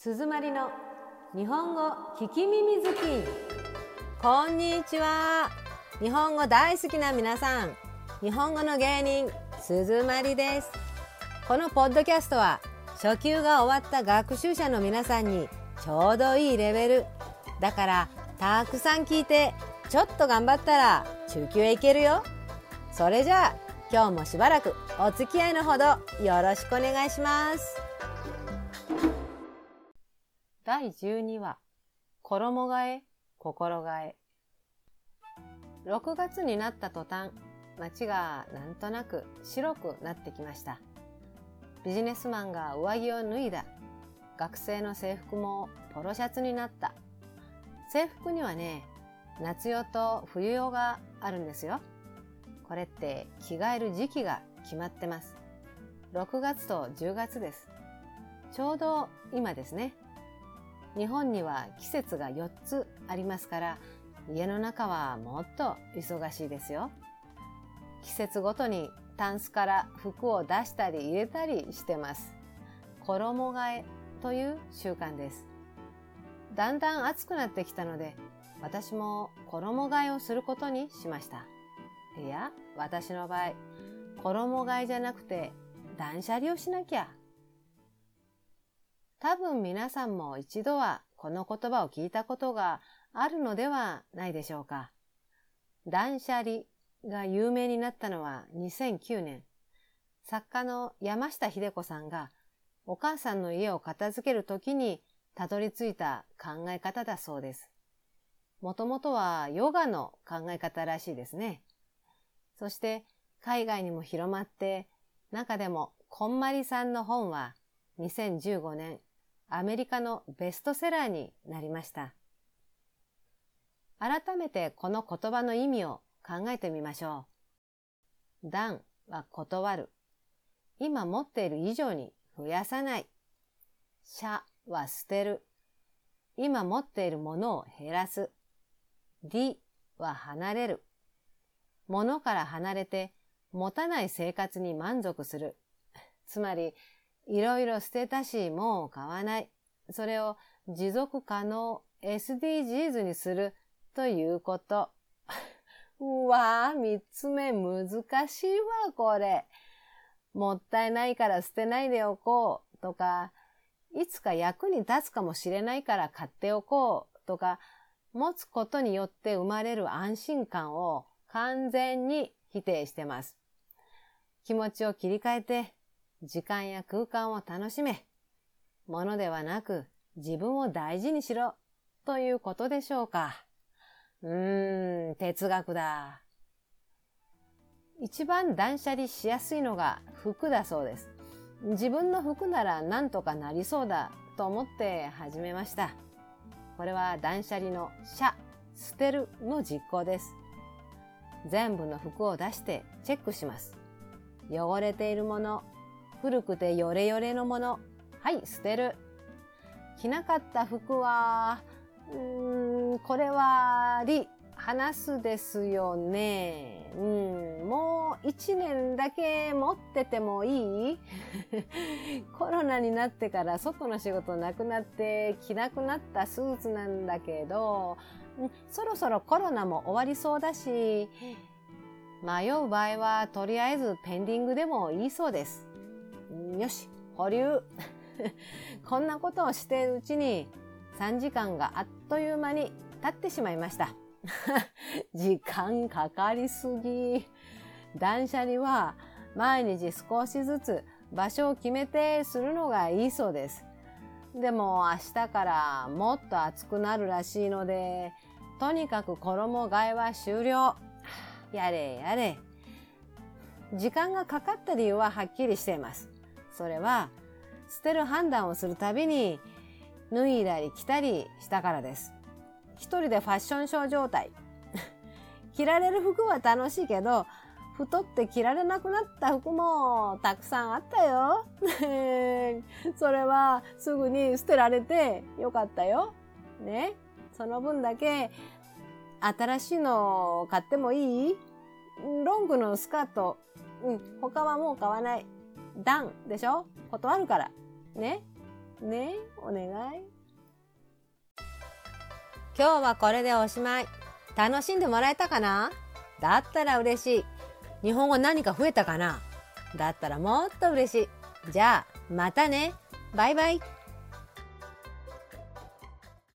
鈴まりの日本語聞き耳好き。こんにちは。日本語大好きな皆さん。日本語の芸人鈴まりです。このポッドキャストは初級が終わった学習者の皆さんにちょうどいいレベル。だからたくさん聞いてちょっと頑張ったら中級へ行けるよ。それじゃあ今日もしばらくお付き合いのほどよろしくお願いします。第12話衣替え心替え。6月になった途端街がなんとなく白くなってきました。ビジネスマンが上着を脱いだ。学生の制服もポロシャツになった。制服にはね夏用と冬用があるんですよ。これって着替える時期が決まってます。6月と10月です。ちょうど今ですね。日本には季節が4つありますから家の中はもっと忙しいですよ。季節ごとにタンスから服を出したり入れたりしてます。衣替えという習慣です。だんだん暑くなってきたので私も衣替えをすることにしました。いや私の場合衣替えじゃなくて断捨離をしなきゃ多分皆さんも一度はこの言葉を聞いたことがあるのではないでしょうか。断捨離が有名になったのは2009年。作家の山下秀子さんがお母さんの家を片付けるときにたどり着いた考え方だそうです。もともとはヨガの考え方らしいですね。そして海外にも広まって中でもこんまりさんの本は2015年アメリカのベストセラーになりました。改めてこの言葉の意味を考えてみましょう。断は断る。今持っている以上に増やさない。捨は捨てる。今持っているものを減らす。離は離れる。物から離れて持たない生活に満足する。つまり、いろいろ捨てたし、もう買わない。それを持続可能 SDGs にするということ。うわぁ、三つ目難しいわ、これ。もったいないから捨てないでおこうとか、いつか役に立つかもしれないから買っておこうとか、持つことによって生まれる安心感を完全に否定してます。気持ちを切り替えて時間や空間を楽しめ。ものではなく自分を大事にしろということでしょうか。うーん、哲学だ。一番断捨離しやすいのが服だそうです。自分の服なら何とかなりそうだと思って始めました。これは断捨離の捨、捨てるの実行です。全部の服を出してチェックします。汚れているもの、古くてヨレヨレのもの、はい、捨てる。着なかった服は、うーん、これは、り、話すですよね。うん、もう一年だけ持っててもいい？コロナになってから外の仕事なくなって着なくなったスーツなんだけど、そろそろコロナも終わりそうだし、迷う場合はとりあえずペンディングでもいいそうです。よし、保留。こんなことをしているうちに3時間があっという間に経ってしまいました。時間かかりすぎ。断捨離は毎日少しずつ場所を決めてするのがいいそうです。でも明日からもっと暑くなるらしいので、とにかく衣替えは終了。やれやれ。時間がかかった理由ははっきりしています。それは捨てる判断をするたびに脱いだり着たりしたからです。一人でファッションショー状態。着られる服は楽しいけど、太って着られなくなった服もたくさんあったよ。それはすぐに捨てられてよかったよ。ね。その分だけ新しいのを買ってもいい？ロングのスカート。うん。他はもう買わない。ダンでしょ？断るから。ね？ね？お願い。今日はこれでおしまい。楽しんでもらえたかな？だったら嬉しい。日本語何か増えたかな？だったらもっと嬉しい。じゃあ、またね。バイバイ。